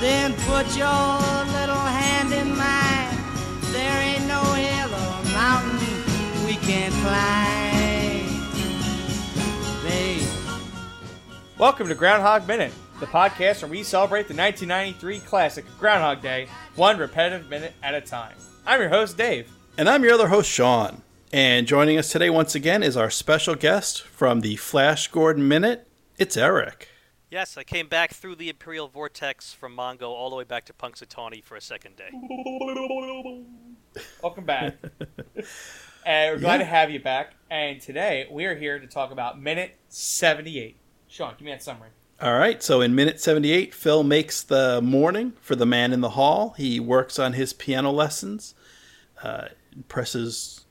Then put your little hand in mine. There ain't no hill or mountain we can't climb. Babe. Welcome to Groundhog Minute, the podcast where we celebrate the 1993 classic Groundhog Day, one repetitive minute at a time. I'm your host, Dave. And I'm your other host, Sean. And joining us today once again is our special guest from the Flash Gordon Minute. It's Eric. Yes, I came back through the Imperial Vortex from Mongo all the way back to Punxsutawney for a second day. Welcome back. and we're glad Yeah. to have you back. And today we are here to talk about minute 78. Sean, give me that summary. All right, so in minute 78, Phil makes the morning for the man in the hall. He works on his piano lessons, uh, impresses,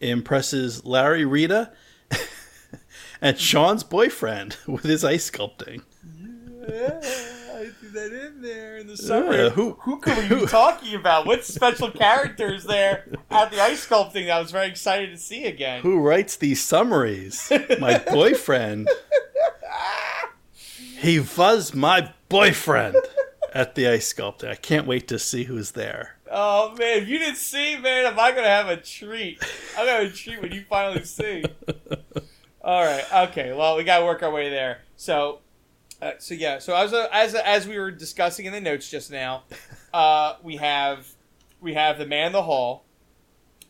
impresses Larry, Rita, and Sean's boyfriend with his ice sculpting. Yeah, I threw that in there in the summary. who, who could we be talking about? What special characters there at the ice sculpting that I was very excited to see again? Who writes these summaries? My boyfriend. He was my boyfriend at the ice sculpting. I can't wait to see who's there. Oh man, if you didn't see, man, am I gonna have a treat? I'm gonna have a treat when you finally see. All right, okay. Well, we gotta work our way there. So, uh, so yeah. So as as as we were discussing in the notes just now, uh, we have we have the man in the hall,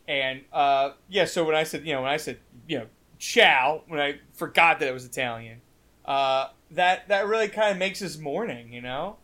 and uh, yeah. So when I said you know when I said you know chow when I forgot that it was Italian, uh, that that really kind of makes his morning, you know.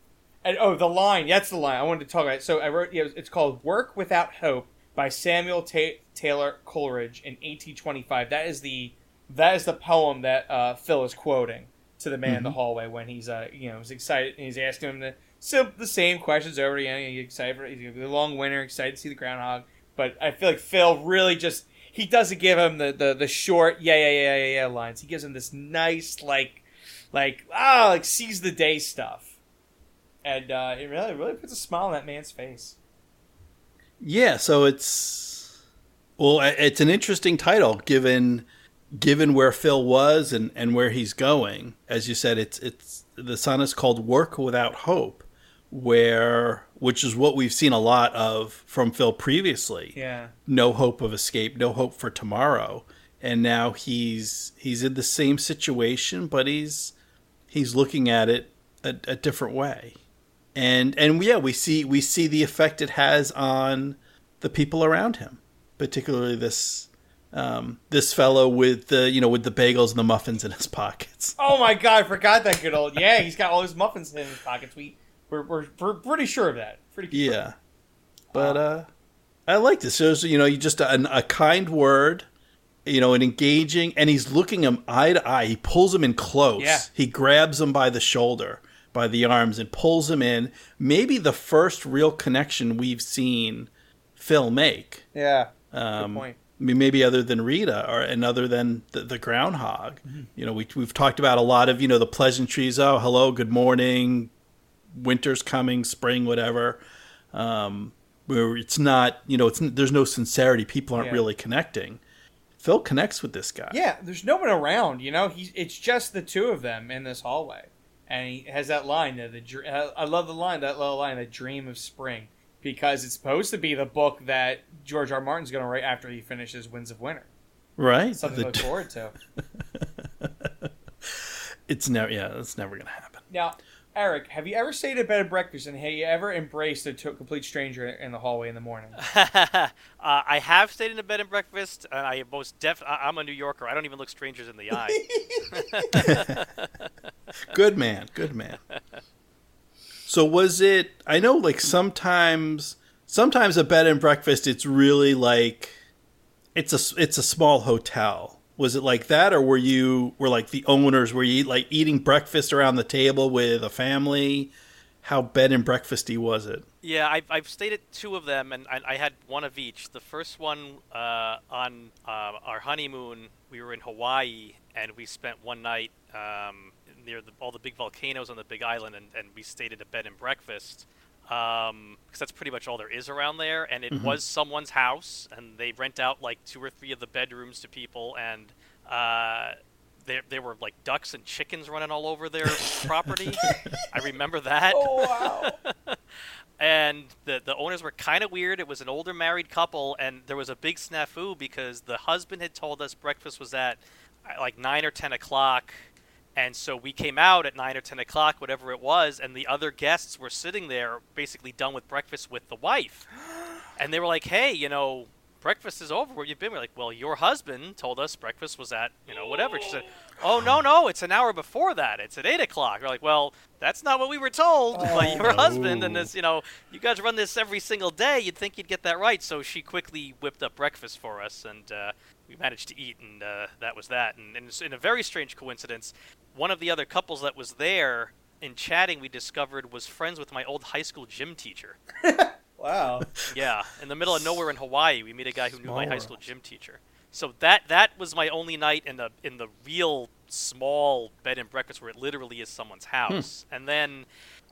And oh, the line. That's the line I wanted to talk about. So I wrote. Yeah, it's called "Work Without Hope" by Samuel Ta- Taylor Coleridge in 1825. That is the that is the poem that uh, Phil is quoting to the man in the hallway when he's uh you know he's excited and he's asking him the sim- the same questions over again. He's excited for he's gonna be a long winter, excited to see the groundhog. But I feel like Phil really just he doesn't give him the the, the short yeah yeah yeah yeah yeah lines. He gives him this nice like like ah like seize the day stuff and uh, it really really puts a smile on that man's face. Yeah, so it's well, it's an interesting title given given where Phil was and, and where he's going. As you said, it's it's the son is called Work Without Hope, where which is what we've seen a lot of from Phil previously. Yeah, No hope of escape, no hope for tomorrow. And now he's he's in the same situation, but he's he's looking at it a, a different way. And and yeah, we see we see the effect it has on the people around him, particularly this um, this fellow with the you know with the bagels and the muffins in his pockets. Oh my god, I forgot that good old. Yeah, he's got all his muffins in his pockets. We we're we're, we're pretty sure of that. Pretty sure. Yeah, but uh, I like this. Shows you know you just a, a kind word, you know, an engaging, and he's looking him eye to eye. He pulls him in close. Yeah. He grabs him by the shoulder, by the arms, and pulls him in. Maybe the first real connection we've seen Phil make. Yeah. Um, point. I mean, maybe other than Rita, or and other than the, the groundhog. You know, we we've talked about a lot of you know the pleasantries. Oh, hello, good morning, winter's coming, spring, whatever. Um, where it's not, you know, it's there's no sincerity. People aren't Yeah. really connecting. Phil connects with this guy. Yeah, there's no one around. You know, he's it's just the two of them in this hallway, and he has that line. The, the uh, I love the line. That little line, "The dream of spring," because it's supposed to be the book that George R. R. Martin's going to write after he finishes Winds of Winter. right. Something The- to look forward to. it's never, yeah, it's never gonna happen. Now, Eric, have you ever stayed at bed and breakfast, and have you ever embraced a to- complete stranger in the hallway in the morning? uh, I have stayed in a bed and breakfast, and I most def. I- I'm a New Yorker. I don't even look strangers in the eye. Good man, good man. So was it? I know, like sometimes, sometimes a bed and breakfast, it's really like, it's a it's a small hotel. Was it like that, or were you were like the owners? Were you like eating breakfast around the table with a family? How bed and breakfasty was it? Yeah, I've, I've stayed at two of them, and I, I had one of each. The first one uh, on uh, our honeymoon, we were in Hawaii, and we spent one night um, near the, all the big volcanoes on the Big Island, and, and we stayed at a bed and breakfast. Because that's pretty much all there is around there, and it was someone's house, and they rent out like two or three of the bedrooms to people, and uh, there there were like ducks and chickens running all over their property. I remember that. Oh wow! and the the owners were kind of weird. It was an older married couple, and there was a big snafu because the husband had told us breakfast was at uh, like nine or ten o'clock, and so we came out at nine or ten o'clock, whatever it was, and the other guests were sitting there, basically done with breakfast with the wife, and they were like, "Hey, you know." Breakfast is over. Where you've been? We're like, well, your husband told us breakfast was at, you know, whatever. She said, oh no, no, it's an hour before that. It's at eight o'clock. We're like, well, that's not what we were told by your husband. And this, you know, you guys run this every single day. You'd think you'd get that right. So she quickly whipped up breakfast for us, and uh, we managed to eat, and uh, that was that. And, and in a very strange coincidence, one of the other couples that was there in chatting, we discovered was friends with my old high school gym teacher. Wow. Yeah, in the middle of nowhere in Hawaii, we meet a guy who knew my high school gym teacher. So that that was my only night in the in the real small bed and breakfast where it literally is someone's house. And then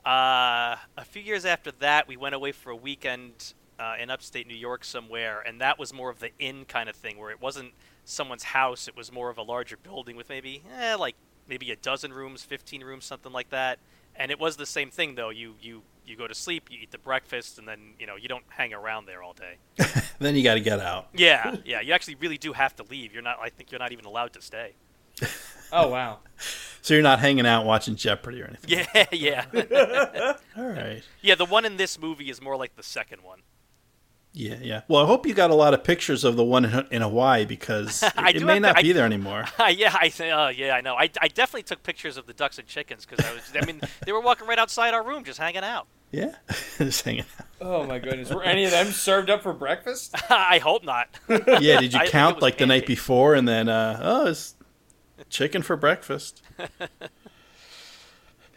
uh, a few years after that, we went away for a weekend uh, in upstate New York somewhere, and that was more of the inn kind of thing, where it wasn't someone's house; it was more of a larger building with maybe eh, like maybe a dozen rooms, fifteen rooms, something like that. And it was the same thing though. You you you go to sleep, you eat the breakfast, and then you know you don't hang around there all day. Then you got to get out. Yeah, yeah. You actually really do have to leave. You're not. I think you're not even allowed to stay. Oh wow. So you're not hanging out watching Jeopardy or anything. Yeah, yeah, All right. yeah. The one in this movie is more like the second one. Yeah, yeah. Well, I hope you got a lot of pictures of the one in, in Hawaii because it, I it may have- not I- be there anymore. yeah, I say, uh, yeah, I know. I, I definitely took pictures of the ducks and chickens because I was. I mean, they were walking right outside our room, just hanging out. Yeah, just hanging out. Oh my goodness. Were any of them served up for breakfast? I hope not. Yeah, did you I think it count was like the night before and then uh oh, it's chicken for breakfast.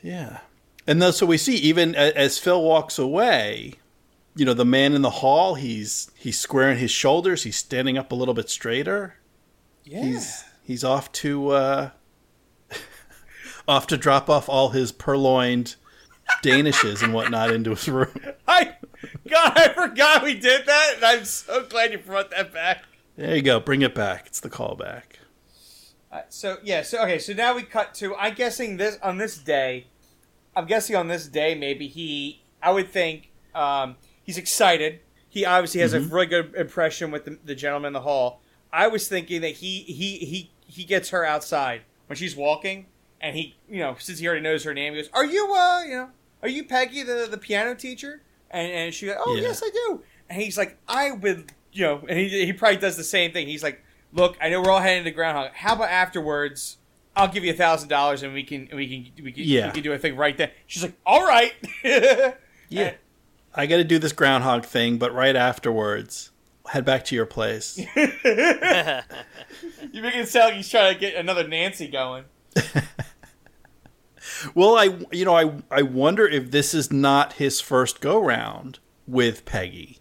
yeah. And then so we see even a- as Phil walks away, you know, the man in the hall, he's he's squaring his shoulders, he's standing up a little bit straighter. Yeah. He's he's off to uh off to drop off all his purloined danishes and whatnot into his room. I God, I forgot we did that, and I'm so glad you brought that back. There you go, bring it back. It's the callback. Uh, so yeah, so okay, so now we cut to. I'm guessing this on this day. I'm guessing on this day, maybe he. I would think um, he's excited. He obviously has a really good impression with the, the gentleman in the hall. I was thinking that he he he he gets her outside when she's walking, and he you know since he already knows her name, he goes, "Are you uh you know are you Peggy the the piano teacher?" And and she goes, "Oh Yeah. yes, I do." And he's like, "I would you know," and he he probably does the same thing. He's like, "Look, I know we're all heading to Groundhog. How about afterwards?" I'll give you a thousand dollars and we can we can we can Yeah. we can do a thing right then. She's like, all right. Yeah. I got to do this groundhog thing, but right afterwards, head back to your place. You make it sound like he's trying to get another Nancy going. well, I you know, I I wonder if this is not his first go round with Peggy.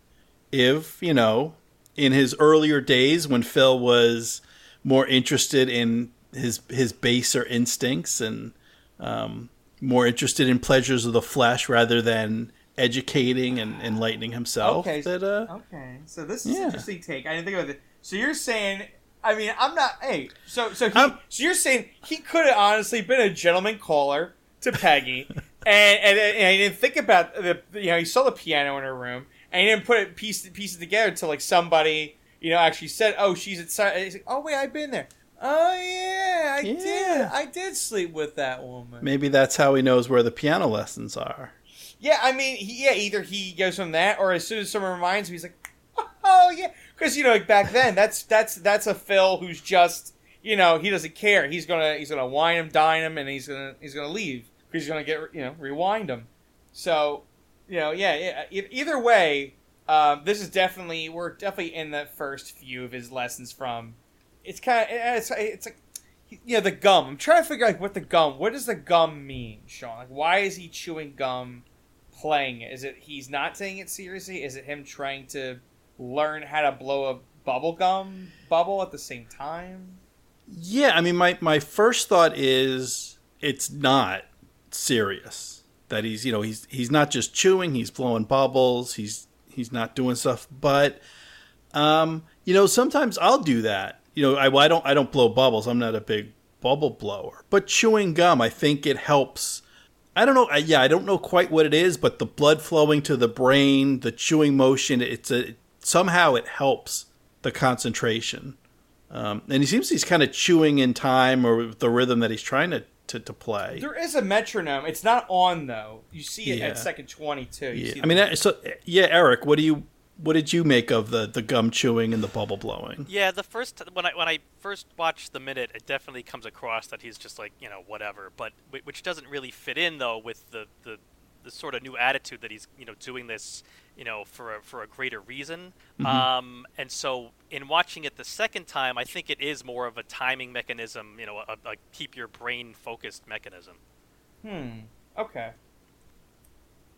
If, you know, in his earlier days when Phil was more interested in his his baser instincts and um, more interested in pleasures of the flesh rather than educating and enlightening himself Okay. that uh Okay, so this is an interesting take. I didn't think about it. So you're saying, I mean, I'm not. Hey, so so he, I'm- so you're saying he could have honestly been a gentleman caller to Peggy, and, and and he didn't think about the you know he saw the piano in her room, and he didn't put it piece pieces together until like somebody you know actually said, oh she's at. He's like, oh wait, I've been there. Oh yeah, I did. I did sleep with that woman. maybe that's how he knows where the piano lessons are. Yeah, I mean, he, yeah, either he goes from that, or as soon as someone reminds him, he's like, "Oh yeah," because you know, like back then, that's that's that's a Phil who's just, you know, he doesn't care. He's gonna he's gonna wine him, dine him, and he's gonna he's gonna leave. He's gonna get you know rewind him. So, you know, yeah, yeah. Either way, um, this is definitely we're definitely in the first few of his lessons from. It's kind of it's it's like. Yeah, the gum. I'm trying to figure out like, what the gum. What does the gum mean, Sean? Like, why is he chewing gum? Playing it? Is it he's not taking it seriously? Is it him trying to learn how to blow a bubble gum bubble at the same time? Yeah, I mean, my my first thought is it's not serious. That he's you know he's he's not just chewing, he's blowing bubbles, he's he's not doing stuff. But um, you know, sometimes I'll do that. You know, I I don't I don't blow bubbles. I'm not a big bubble blower. But chewing gum, I think it helps. I don't know. Yeah, I don't know quite what it is, but the blood flowing to the brain, the chewing motion, it's a somehow it helps the concentration. Um, and he seems he's kind of chewing in time or with the rhythm that he's trying to, to, to play. There is a metronome. It's not on though. You see it Yeah. at second twenty-two. Yeah. I mean, uh, so yeah, Eric, what do you what did you make of the, the gum chewing and the bubble blowing? Yeah, the first when I when I first watched the minute, it definitely comes across that he's just like you know whatever, but which doesn't really fit in though with the the, the sort of new attitude that he's you know doing this you know for a, for a greater reason. Um, and so in watching it the second time, I think it is more of a timing mechanism, you know, a, a keep your brain focused mechanism. Hmm. Okay.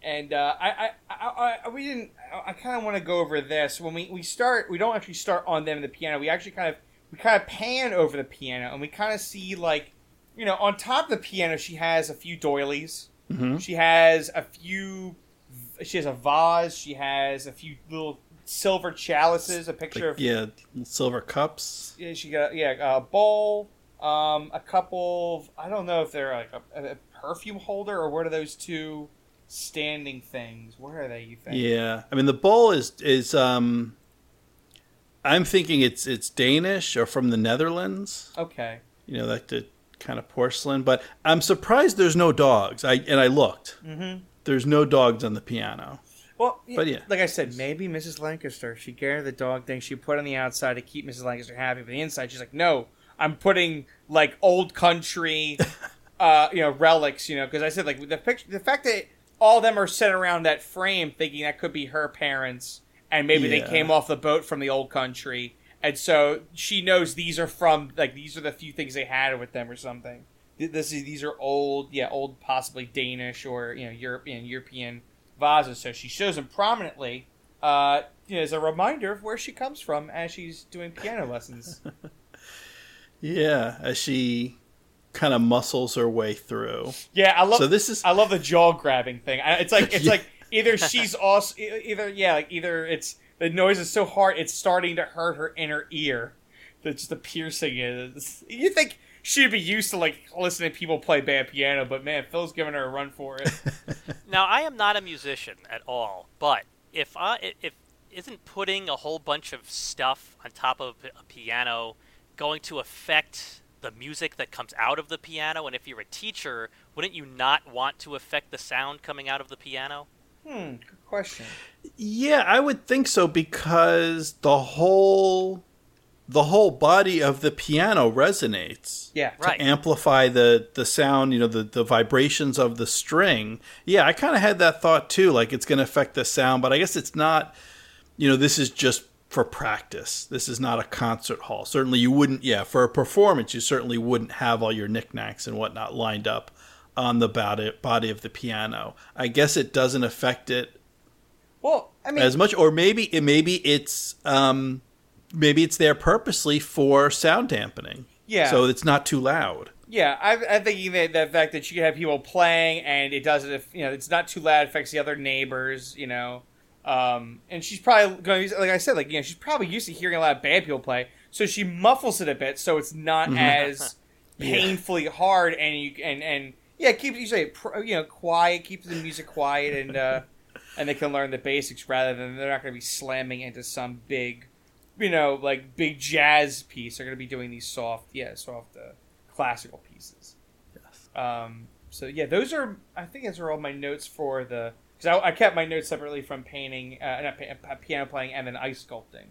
And uh, I, I, I, we didn't. I, kind of want to go over this when we, we start. We don't actually start on them in the piano. We actually kind of we kind of pan over the piano and we kind of see like, you know, on top of the piano she has a few doilies. Mm-hmm. She has a few. She has a vase. She has a few little silver chalices. A picture of yeah, silver cups. yeah, she got yeah a bowl, um, a couple. Of, I don't know if they're like a, a perfume holder or what are those two standing things? Where are they? You think? Yeah, I mean the bowl is is um. I'm thinking it's it's Danish or from the Netherlands. Okay. You know, like the kind of porcelain. But I'm surprised there's no dogs. I and I looked. Mm-hmm. There's no dogs on the piano. Well, But yeah. like I said, maybe Mrs. Lancaster. She gathered the dog thing. She put on the outside to keep Mrs. Lancaster happy, but the inside, she's like, no, I'm putting like old country, uh, you know, relics. You know, because I said like the picture, the fact that all of them are set around that frame, thinking that could be her parents, and maybe they came off the boat from the old country, and so she knows these are from like these are the few things they had with them or something. This is these are old, yeah, old, possibly Danish or you know European European vases. So she shows them prominently, uh, you know, as a reminder of where she comes from as she's doing piano lessons. Yeah, as she kind of muscles her way through. Yeah, I love. So this is I love the jaw grabbing thing. It's like it's Yeah. like either she's also either yeah like either it's the noise is so hard it's starting to hurt her inner ear. That just the piercing is. You think she'd be used to like listening to people play bad piano, but man, Phil's giving her a run for it. Now, I am not a musician at all, but if I if isn't putting a whole bunch of stuff on top of a piano going to affect the music that comes out of the piano? And if you're a teacher, wouldn't you not want to affect the sound coming out of the piano? hmm. Good question. Yeah, I would think so because the whole the whole body of the piano resonates. Yeah. Right. Amplify the the sound, you know, the the vibrations of the string. Yeah, I kind of had that thought too, like it's going to affect the sound, but I guess it's not you know, this is just for practice. This is not a concert hall. Certainly you wouldn't yeah, for a performance you certainly wouldn't have all your knickknacks and whatnot lined up on the body body of the piano. I guess it doesn't affect it Well, I mean, as much or maybe it maybe it's um maybe it's there purposely for sound dampening yeah. so it's not too loud Yeah, I, I'm thinking that the fact that you can have people playing and it doesn't, if you know, it's not too loud, affects the other neighbors, you know. Um, and she's probably going to, like I said, like you know, she's probably used to hearing a lot of bad people play, so she muffles it a bit so it's not as Yeah. painfully hard, and you and and yeah, keep you say you know quiet, keeps the music quiet, and uh, and they can learn the basics rather than they're not going to be slamming into some big, you know, like big jazz piece. They're going to be doing these soft, yeah, soft uh, classical pieces. yes Um, so yeah, those are I think those are all my notes for the because I, I kept my notes separately from painting, uh, pa- piano playing, and then ice sculpting.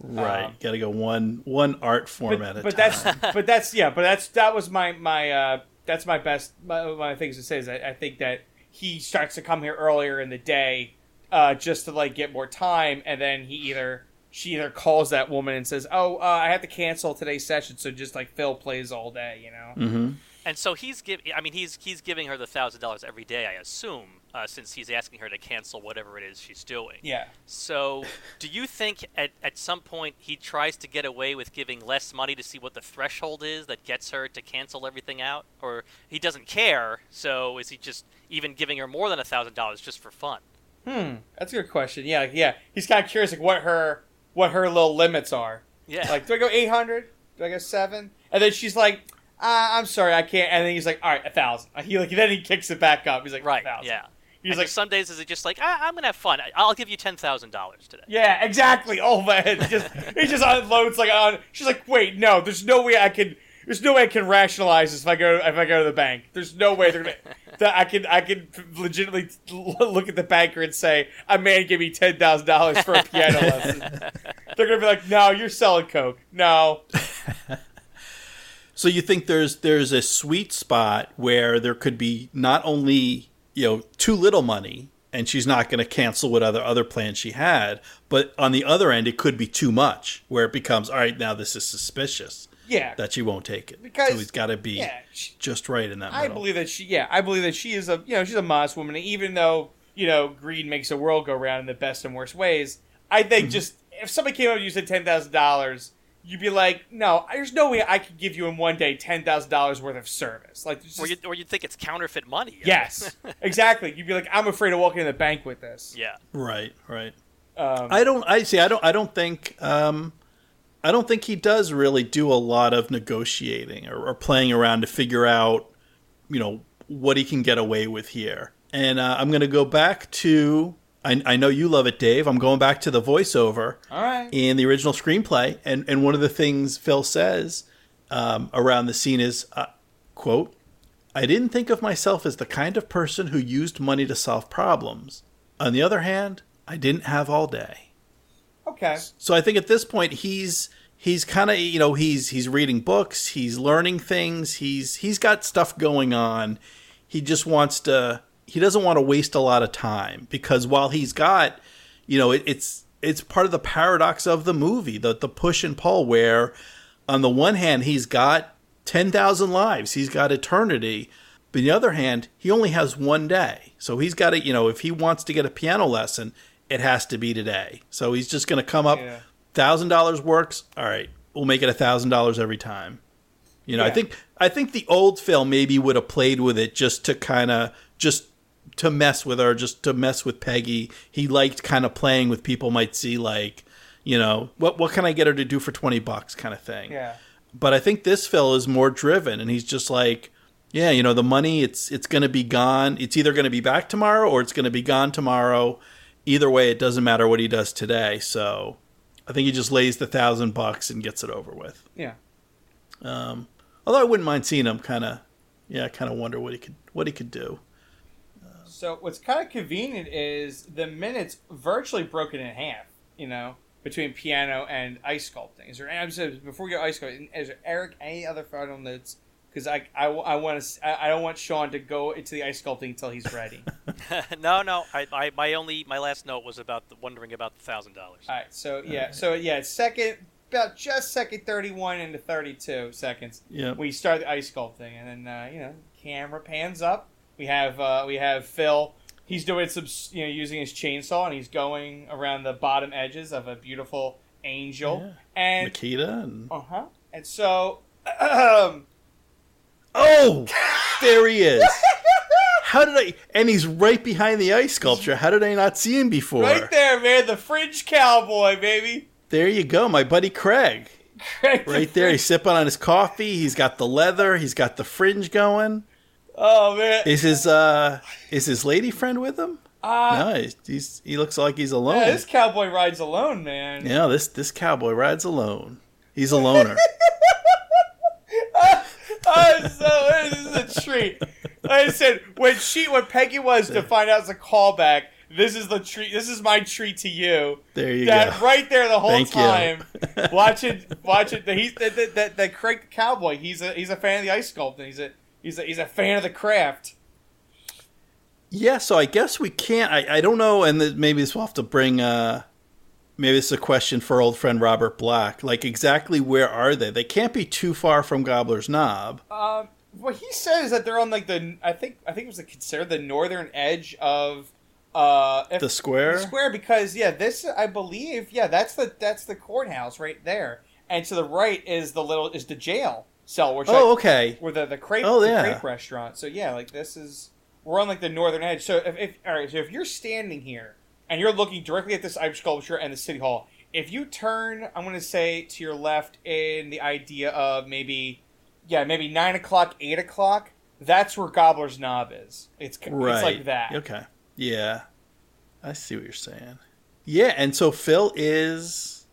right Um, gotta go one one art form But, at a but time that's but that's yeah, but that's that was my my uh, that's my best my, my things to say is I, I think that he starts to come here earlier in the day uh, just to like get more time, and then he either she either calls that woman and says, "Oh, uh, I have to cancel today's session," so just like Phil plays all day, you know. hmm And so he's give. I mean, he's he's giving her the thousand dollars every day, I assume, uh, since he's asking her to cancel whatever it is she's doing. Yeah. So, do you think at, at some point he tries to get away with giving less money to see what the threshold is that gets her to cancel everything out? Or he doesn't care, so is he just even giving her more than a $1,000 just for fun? Hmm, that's a good question. Yeah, yeah. He's kind of curious, like what her what her little limits are. Yeah. Like, do I go eight hundred? Do I go seven? And then she's like, uh, I'm sorry, I can't. And then he's like, all right, a thousand. He like then he kicks it back up. He's like, Right. a thousand. Yeah. He's and like, some days is it just like ah, I'm gonna have fun. I- I'll give you ten thousand dollars today. yeah, exactly. Oh man, just he just unloads like on. She's like, wait, no, there's no way I can. There's no way I can rationalize this if I go if I go to the bank. There's no way they're gonna that I can I can legitimately look at the banker and say a man give me ten thousand dollars for a piano lesson. They're gonna be like, no, you're selling coke. No, So you think there's there's a sweet spot where there could be not only you know too little money and she's not going to cancel what other other plans she had, but on the other end it could be too much where it becomes all right now this is suspicious yeah, that she won't take it Because- so he's got to be yeah. she- just right in that I middle. believe that she, yeah, I believe that she is a, you know, she's a modest woman. Even though, you know, greed makes the world go round in the best and worst ways, I Mm-hmm. think just if somebody came up and you said ten thousand dollars, you'd be like, no, there's no way I could give you in one day ten thousand dollars worth of service. Like, there's Or just- you or you'd think it's counterfeit money. yes, exactly. You'd be like, I'm afraid of walking in the bank with this. yeah. right, right. Um, I don't. I see. I don't. I don't think. Um, I don't think he does really do a lot of negotiating or, or playing around to figure out, you know, what he can get away with here. And uh, I'm going to go back to. I, I know you love it, Dave. I'm going back to the voiceover right. in the original screenplay, and and one of the things Phil says um, around the scene is, uh, "quote I didn't think of myself as the kind of person who used money to solve problems. On the other hand, I didn't have all day." Okay. So I think at this point he's he's kind of you know he's he's reading books, he's learning things, he's he's got stuff going on. He just wants to he doesn't want to waste a lot of time because while he's got you know it, it's it's part of the paradox of the movie, the the push and pull where on the one hand he's got 10,000 lives, he's got eternity, but on the other hand, he only has one day. So he's got to, you know, if he wants to get a piano lesson, it has to be today. So he's just going to come up, Yeah. thousand dollars works. All right, we'll make it a thousand dollars every time. You know, I think I think the old Phil maybe would have played with it just to kind of just to mess with her, just to mess with Peggy. He liked kind of playing with people might see like, you know, what what can I get her to do for twenty bucks, kind of thing. Yeah. But I think this Phil is more driven, and he's just like, yeah, you know, the money it's it's going to be gone. It's either going to be back tomorrow or it's going to be gone tomorrow. Either way, it doesn't matter what he does today. So I think he just lays the thousand bucks and gets it over with. Yeah. Um, although I wouldn't mind seeing him kind of, yeah, I kind of wonder what he could what he could do. So what's kind of convenient is the minutes virtually broken in half. You know, between piano and ice sculpting. Is there? I'm just before we go ice sculpting. Is there Eric any other final notes? Because I, I, I want to I, I don't want Sean to go into the ice sculpting until he's ready. no, no. I, I my only my last note was about the, wondering about the thousand dollars. All right. So yeah. So yeah. Second, about just second thirty-one into thirty-two seconds. Yeah. we start the ice sculpting, and then uh, you know, camera pans up. We have uh, we have Phil. He's doing some, you know, using his chainsaw, and he's going around the bottom edges of a beautiful angel. And Makita and uh huh. And so, um, oh, there he is. How did I? And he's right behind the ice sculpture. How did I not see him before? right there, man, the fringe cowboy, baby. There you go, my buddy Craig. Right, the Right there, fringe- he's sipping on his coffee. He's got the leather. He's got the fringe going. Oh man. Is his uh is his lady friend with him? Uh, no, he's, he's he looks like he's alone. yeah, this cowboy rides alone, man. Yeah, this this cowboy rides alone. He's a loner. oh, so this is a treat. Like I said, when she, when Peggy was to find out it's a callback, this is the treat. This is my treat to you. There you that go. right there the whole Thank time. watching, watching. The, he's that that the Craig cowboy. He's a he's a fan of the ice sculpting. He's a he's a he's a fan of the craft. Yeah, so I guess we can't. I, I don't know, and maybe this will have to bring. Uh, maybe this is a question for old friend Robert Black. Like, exactly where are they? They can't be too far from Gobbler's Knob. Um, what he says is that they're on like the I think I think it was like considered the northern edge of uh if- The square? the square because yeah this I believe yeah that's the that's the courthouse right there and to the right is the little is the jail cell which Oh, I, okay. where the the crepe Oh, the yeah. crepe restaurant so yeah like this is we're on like the northern edge so if, if all right so if you're standing here and you're looking directly at this ice sculpture and the city hall if you turn I'm going to say to your left in the idea of maybe yeah, maybe nine o'clock, eight o'clock. That's where Gobbler's Knob is. It's Right. it's like that. Okay. Yeah. I see what you're saying. Yeah, and so Phil is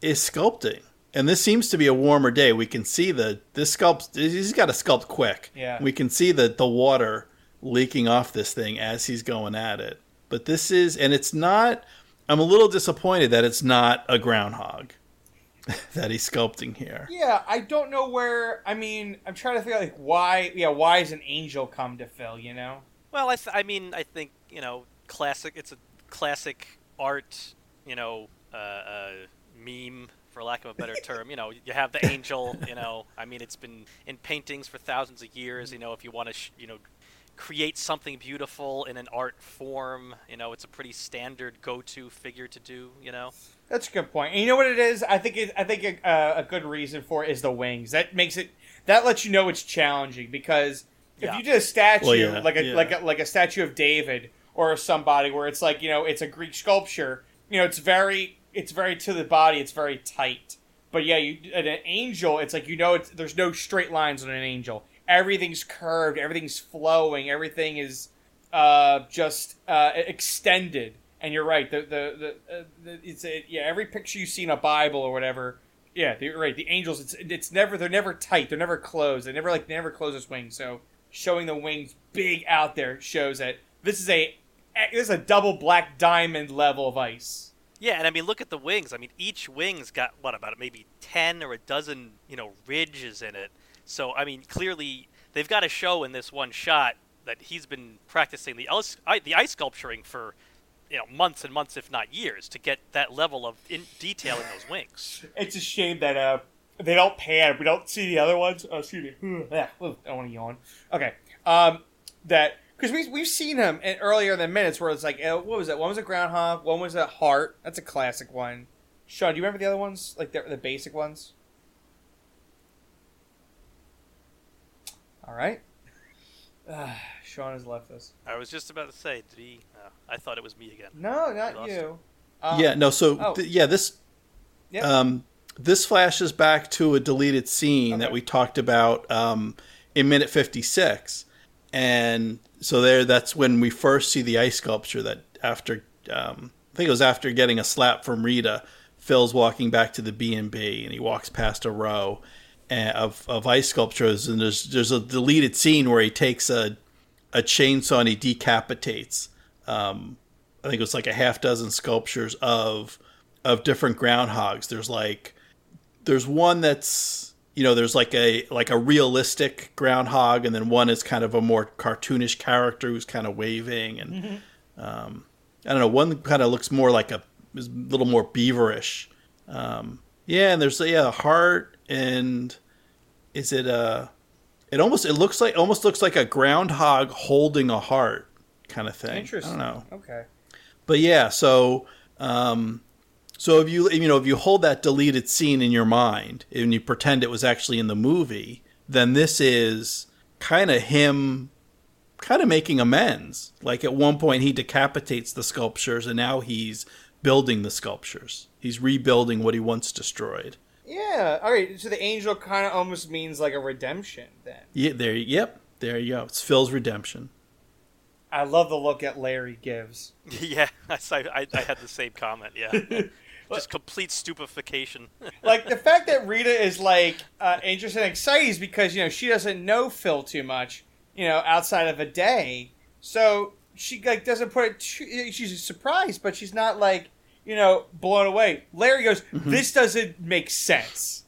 is sculpting. And this seems to be a warmer day. We can see the this sculpt he's got to sculpt quick. Yeah. We can see the the water leaking off this thing as he's going at it. But this is and it's not I'm a little disappointed that it's not a groundhog that he's sculpting here. Yeah, I don't know where. I mean, I'm trying to figure out like why. Yeah, why is an angel come to Phil? You know. Well, I, th- I mean, I think you know, classic. It's a classic art, you know, uh, uh, meme for lack of a better term. You know, you have the angel. You know, I mean, it's been in paintings for thousands of years. You know, if you want to, sh- you know, create something beautiful in an art form, you know, it's a pretty standard go-to figure to do. You know. That's a good point. And you know what it is? I think it, I think a, uh, a good reason for it is the wings. That makes it that lets you know it's challenging because if Yeah. you did a statue Well, yeah, like a yeah. like a, like a statue of David or somebody where it's like you know it's a Greek sculpture, you know it's very it's very to the body, it's very tight. But yeah, you an angel, it's like you know it's, there's no straight lines on an angel. Everything's curved, everything's flowing, everything is uh, just uh, extended. And you're right. The the the, uh, the it's a, yeah. Every picture you see in a Bible or whatever. Yeah, right. The angels. It's it's never. They're never tight. They're never closed. They never like they never close its wings. So showing the wings big out there shows that this is a this is a double black diamond level of ice. Yeah, and I mean, look at the wings. I mean, each wing's got what about maybe ten or a dozen, you know, ridges in it. So I mean, clearly they've got to show in this one shot that he's been practicing the ice, the ice sculpturing for, you know, months and months, if not years, to get that level of in detail in those wings. It's a shame that uh they don't pan. We don't see the other ones. Oh, excuse me. I want to yawn. Okay. Um, that because we we've seen him in, earlier than minutes where it's like uh, what was that? One was a groundhog. One was a heart. That's a classic one. Sean, do you remember the other ones? Like the the basic ones. All right. Uh, Sean has left us. I was just about to say, did he? Uh, I thought it was me again. No, not you. Um, yeah, no, so oh. th- yeah, this Yep. um this flashes back to a deleted scene that we talked about um in minute 56. And so there that's when we first see the ice sculpture that after um I think it was after getting a slap from Rita, Phil's walking back to the B&B and he walks past a row uh, of of ice sculptures and there's there's a deleted scene where he takes a a chainsaw and he decapitates um I think it was like a half dozen sculptures of of different groundhogs. There's like there's one that's you know there's like a like a realistic groundhog, and then one is kind of a more cartoonish character who's kind of waving, and um, I don't know. One kind of looks more like a is a little more beaverish. Um, yeah, and there's yeah a heart, and is it a? It almost it looks like almost looks like a groundhog holding a heart kind of thing. Interesting. I don't know Okay. but yeah so um so if you you know if you hold that deleted scene in your mind and you pretend it was actually in the movie then this is kind of him kind of making amends like at one point he decapitates the sculptures and now he's building the sculptures he's rebuilding what he once destroyed Yeah. All right. So the angel kind of almost means like a redemption. Then yeah there yep there you go it's phil's redemption I love the look that Larry gives. yeah, I, I, I had the same comment. Yeah, just complete stupefaction. like the fact that Rita is like uh, interested and excited is because you know she doesn't know Phil too much, you know, outside of a day. So she like doesn't put it. Too, she's surprised, but she's not like you know blown away. Larry goes, "This doesn't make sense."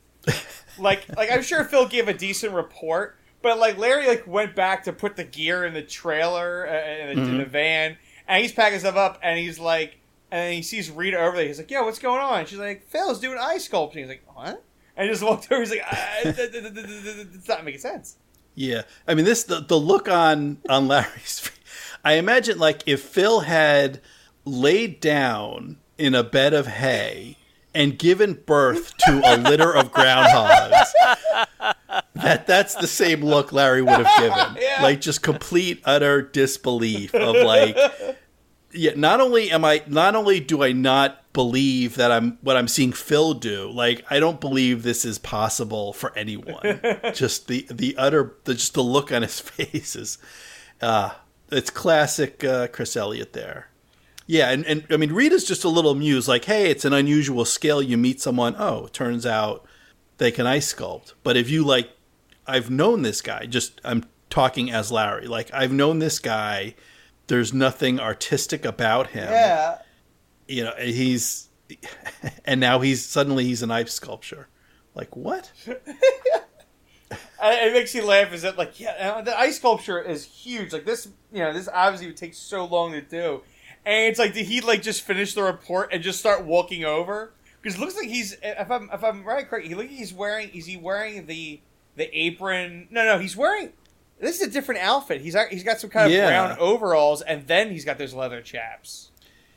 like like I'm sure Phil gave a decent report, but like Larry like went back to put the gear in the trailer uh, in, the, in the van, and he's packing stuff up, and he's like, and he sees Rita over there. He's like, "Yo, what's going on?" She's like, "Phil's doing ice sculpting." He's like, "What?" And he just walked over. He's like, ah, "It's not making sense." Yeah, I mean this the the look on on Larry's. face- I imagine like if Phil had laid down in a bed of hay and given birth to a litter of groundhogs. That that's the same look Larry would have given. Yeah. Like just complete utter disbelief of like yeah, not only am I not only do I not believe that I'm what I'm seeing Phil do, like I don't believe this is possible for anyone. just the the utter the, just the look on his face is uh it's classic uh, Chris Elliott there. Yeah, and, and I mean Rita's just a little amused, like, hey, it's an unusual skill. You meet someone, oh, turns out they can ice sculpt. But if you like I've known this guy, just I'm talking as Larry, like I've known this guy there's nothing artistic about him. Yeah. You know, he's and now he's suddenly he's an ice sculpture. Like what? it makes you laugh. Is that like yeah, the ice sculpture is huge. Like this, you know, this obviously would take so long to do, and it's like did he like just finish the report and just start walking over? Because it looks like he's if I'm if I'm right correct, he look like he's wearing is he wearing the the apron? No, no, he's wearing. This is a different outfit. He's he's got some kind of Yeah. brown overalls, and then he's got those leather chaps.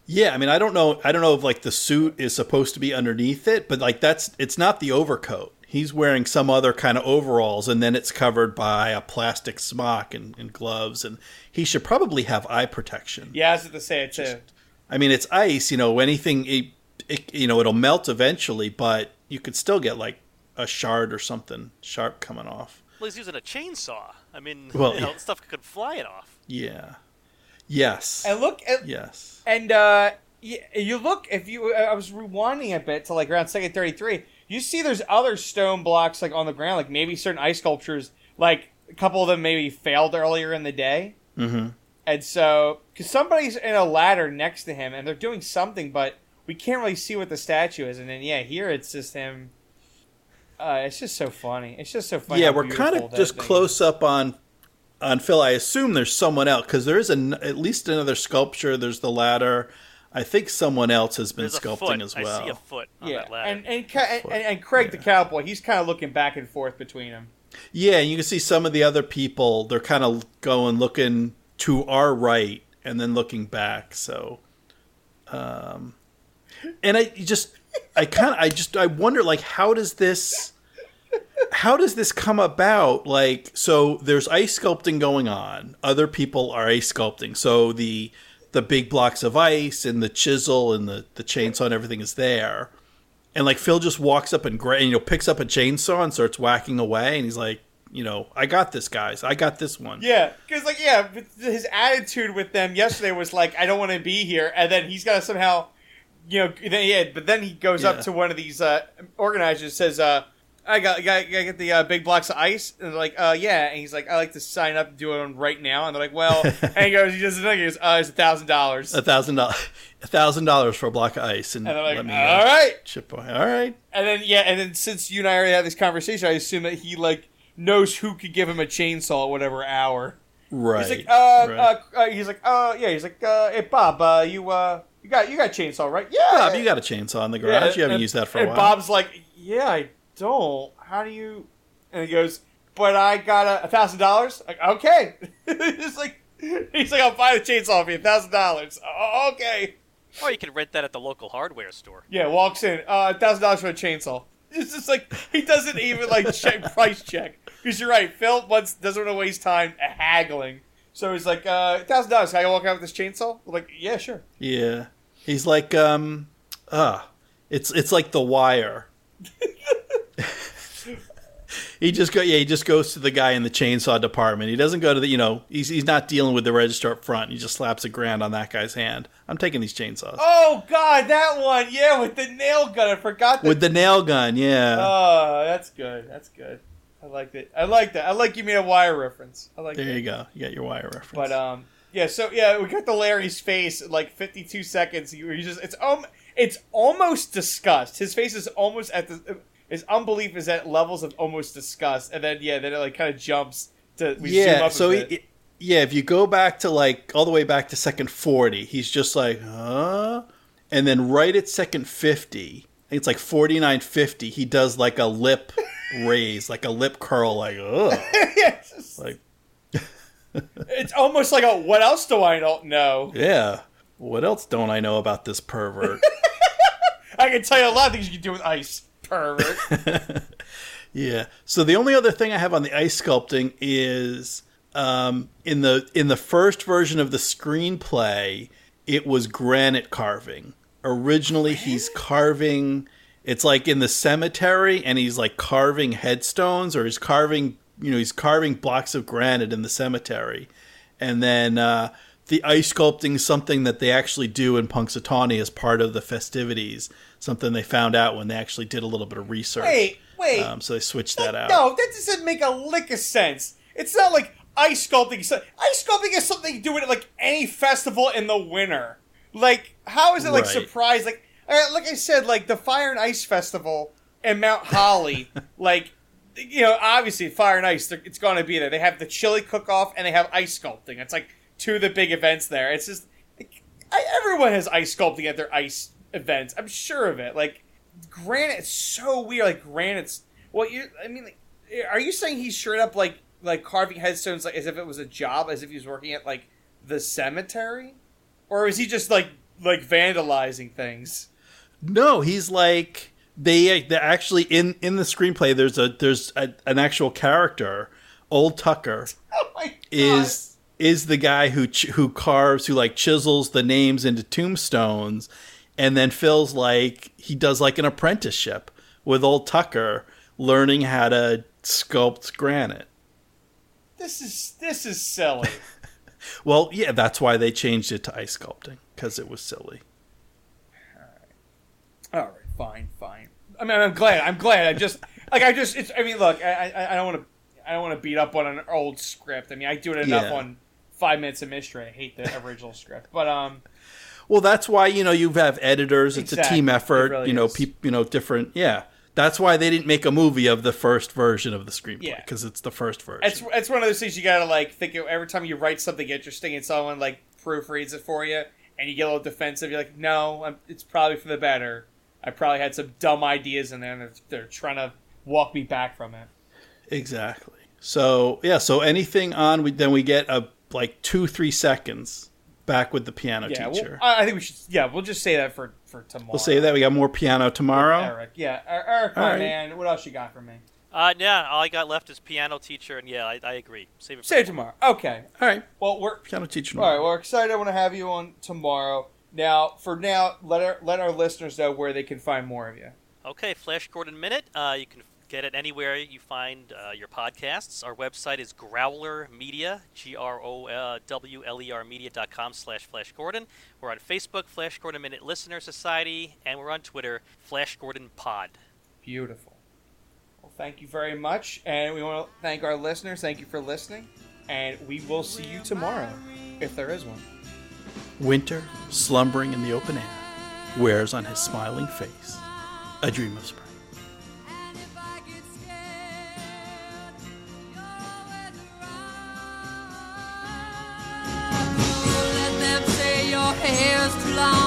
Yeah, I mean, I don't know. I don't know if like the suit is supposed to be underneath it, but like that's it's not the overcoat. He's wearing some other kind of overalls, and then it's covered by a plastic smock and, and gloves, and he should probably have eye protection. Yeah, I was about to say it too. I mean, it's ice. You know, anything. It, it, you know, it'll melt eventually, but you could still get like a shard or something sharp coming off. Well, he's using a chainsaw. I mean, Well, you know, yeah. stuff could fly it off. Yeah. Yes. And look at yes. And uh, you look if you. I was rewinding a bit to like around second thirty three. You see, there's other stone blocks like on the ground, like maybe certain ice sculptures. Like a couple of them maybe failed earlier in the day, Mm-hmm. and so because somebody's in a ladder next to him and they're doing something, but we can't really see what the statue is. And then yeah, here it's just him. Uh, it's just so funny. It's just so funny. yeah, we're kind of just thing is. close up on on Phil. I assume there's someone else because there is an, at least another sculpture. There's the ladder. I think someone else has been There's sculpting foot. as I well. see a foot on Yeah, that ladder. and and, Ca- and and and Craig the cowboy, he's kind of looking back and forth between them. Yeah, and you can see some of the other people. They're kind of going looking to our right and then looking back. So, um, and I just, I kind of, I just, I wonder, like, how does this, how does this come about? Like, so there's ice sculpting going on. Other people are ice sculpting. So the the big blocks of ice and the chisel and the the chainsaw and everything is there. And like Phil just walks up and, gra- you know picks up a chainsaw and starts whacking away, and he's like, you know, I got this, guys. I got this one. Yeah, because like yeah, his attitude with them yesterday was like, I don't want to be here, and then he's got to somehow, you know, then, yeah. But then he goes Yeah. up to one of these uh, organizers, says, uh, "I got, got, got get the uh, big blocks of ice," and they're like, "Uh, yeah," and he's like, "I like to sign up and do it right now," and they're like, "Well," and he goes, he does the thing, he goes, "Uh, it's a thousand dollars," A thousand dollars, a thousand dollars for a block of ice, and they're like, let me "All uh, right," chip away. All right, and then yeah, and then since you and I already had this conversation, I assume that he like knows who could give him a chainsaw at whatever hour. right. He's like, uh, right. uh, uh, he's like, uh, yeah, he's like, uh, hey, Bob, uh, you, uh, you got, you got a chainsaw, right? Yeah. Bob, you got a chainsaw in the garage. Yeah, you haven't and- used that for a and while. Bob's like, yeah, I don't. How do you? And he goes, but I got a a thousand dollars. Like, okay. he's like, he's like, I'll buy the chainsaw for you, a thousand dollars. "Oh, Okay. or you can rent that at the local hardware store. Yeah, walks in, uh, a thousand dollars for a chainsaw. It's just like he doesn't even like check price check. Because you're right, Phil wants doesn't want to waste time haggling. So he's like, uh, thousand dollars. Can I walk out with this chainsaw? I'm like, yeah, sure. Yeah, he's like, um, ah, it's it's like the wire. he just go, yeah, he just goes to the guy in the chainsaw department. He doesn't go to the, you know, he's he's not dealing with the register up front. He just slaps a grand on that guy's hand. I'm taking these chainsaws Oh God, that one, yeah, with the nail gun. I forgot that. with the nail gun. Yeah, Oh, that's good. That's good. I liked it. I like that. I like you made a wire reference. I like there that. you go. You got your wire reference. But um, yeah. So yeah, we got the Larry's face in like 52 seconds. He, he just it's um, it's almost disgust. His face is almost at the his unbelief is at levels of almost disgust, and then yeah, then it like kind of jumps to we zoom yeah, up so he, bit. yeah, if you go back to like all the way back to second forty, he's just like, huh? And then right at second fifty, I think it's like forty nine fifty, he does like a lip raise, like a lip curl, like ugh, Yeah, just- like it's almost like a what else do I don't know? yeah. What else don't I know about this pervert? I can tell you a lot of things you can do with ice, pervert. Yeah. So the only other thing I have on the ice sculpting is um, in the in the first version of the screenplay, it was granite carving. Originally, he's carving. It's like in the cemetery, and he's like carving headstones, or he's carving. You know, he's carving blocks of granite in the cemetery, and then uh, the ice sculpting is something that they actually do in Punxsutawney as part of the festivities. Something they found out when they actually did a little bit of research. Wait, wait. Um, so they switched that out. No, that doesn't make a lick of sense. It's not like ice sculpting. Ice sculpting is something you do at like any festival in the winter. Like, how is it like Right. surprise? Like, uh, like I said, like the Fire and Ice Festival in Mount Holly. like, you know, obviously Fire and Ice, it's going to be there. They have the chili cook off and they have ice sculpting. It's like two of the big events there. It's just I, everyone has ice sculpting at their ice events. I'm sure of it. Like, granite granite's so weird. Like granite's. Well, you. I mean, like, are you saying he's straight up like like carving headstones like as if it was a job, as if he was working at like the cemetery, or is he just like like vandalizing things? No, he's like they they actually in in the screenplay. There's a there's a, an actual character, Old Tucker, Oh is is the guy who ch- who carves who like chisels the names into tombstones, and then feels like he does like an apprenticeship with Old Tucker, learning how to sculpt granite. this is this is silly. Well, yeah, that's why they changed it to ice sculpting because it was silly. All right, fine, fine. I mean, I'm glad. I'm glad. I just like I just. It's. I mean, look. I. I, I don't want to. I don't want to beat up on an old script. I mean, I do it enough Yeah. on Five Minutes of Mystery. I hate the original script, but um. Well, that's why you know you have editors. It's Exactly. a team effort. Really you know, people. you know, different. Yeah, that's why they didn't make a movie of the first version of the screenplay Yeah. because it's the first version. It's it's one of those things you gotta like think of every time you write something interesting and someone like proofreads it for you and you get a little defensive. You're like, no, I'm, it's probably for the better. I probably had some dumb ideas in there, and they're, they're trying to walk me back from it. exactly. So yeah, so anything on, we, then we get a like two three seconds back with the piano Yeah, teacher. I I think we should. Yeah, we'll just say that for for tomorrow. we'll say that we got more piano tomorrow. Eric. Yeah, Er- Eric, All my right. man. What else you got for me? Uh, yeah, all I got left is piano teacher, and yeah, I, I agree. Save it. For Say it tomorrow. Okay. All right, Well, we're piano teacher. All right, tomorrow. we're excited. I want to have you on tomorrow. Now, for now, let our let our listeners know where they can find more of you. Okay, Flash Gordon Minute. Uh, you can get it anywhere you find uh, your podcasts. Our website is Growler Media, G R O W L E R Media.com slash Flash Gordon. We're on Facebook, Flash Gordon Minute Listener Society, and we're on Twitter, Flash Gordon Pod. Beautiful. Well, thank you very much, and we want to thank our listeners. Thank you for listening, and we will see you tomorrow, if there is one. Winter, slumbering in the open air, wears on his smiling face a dream of spring. hair's too long.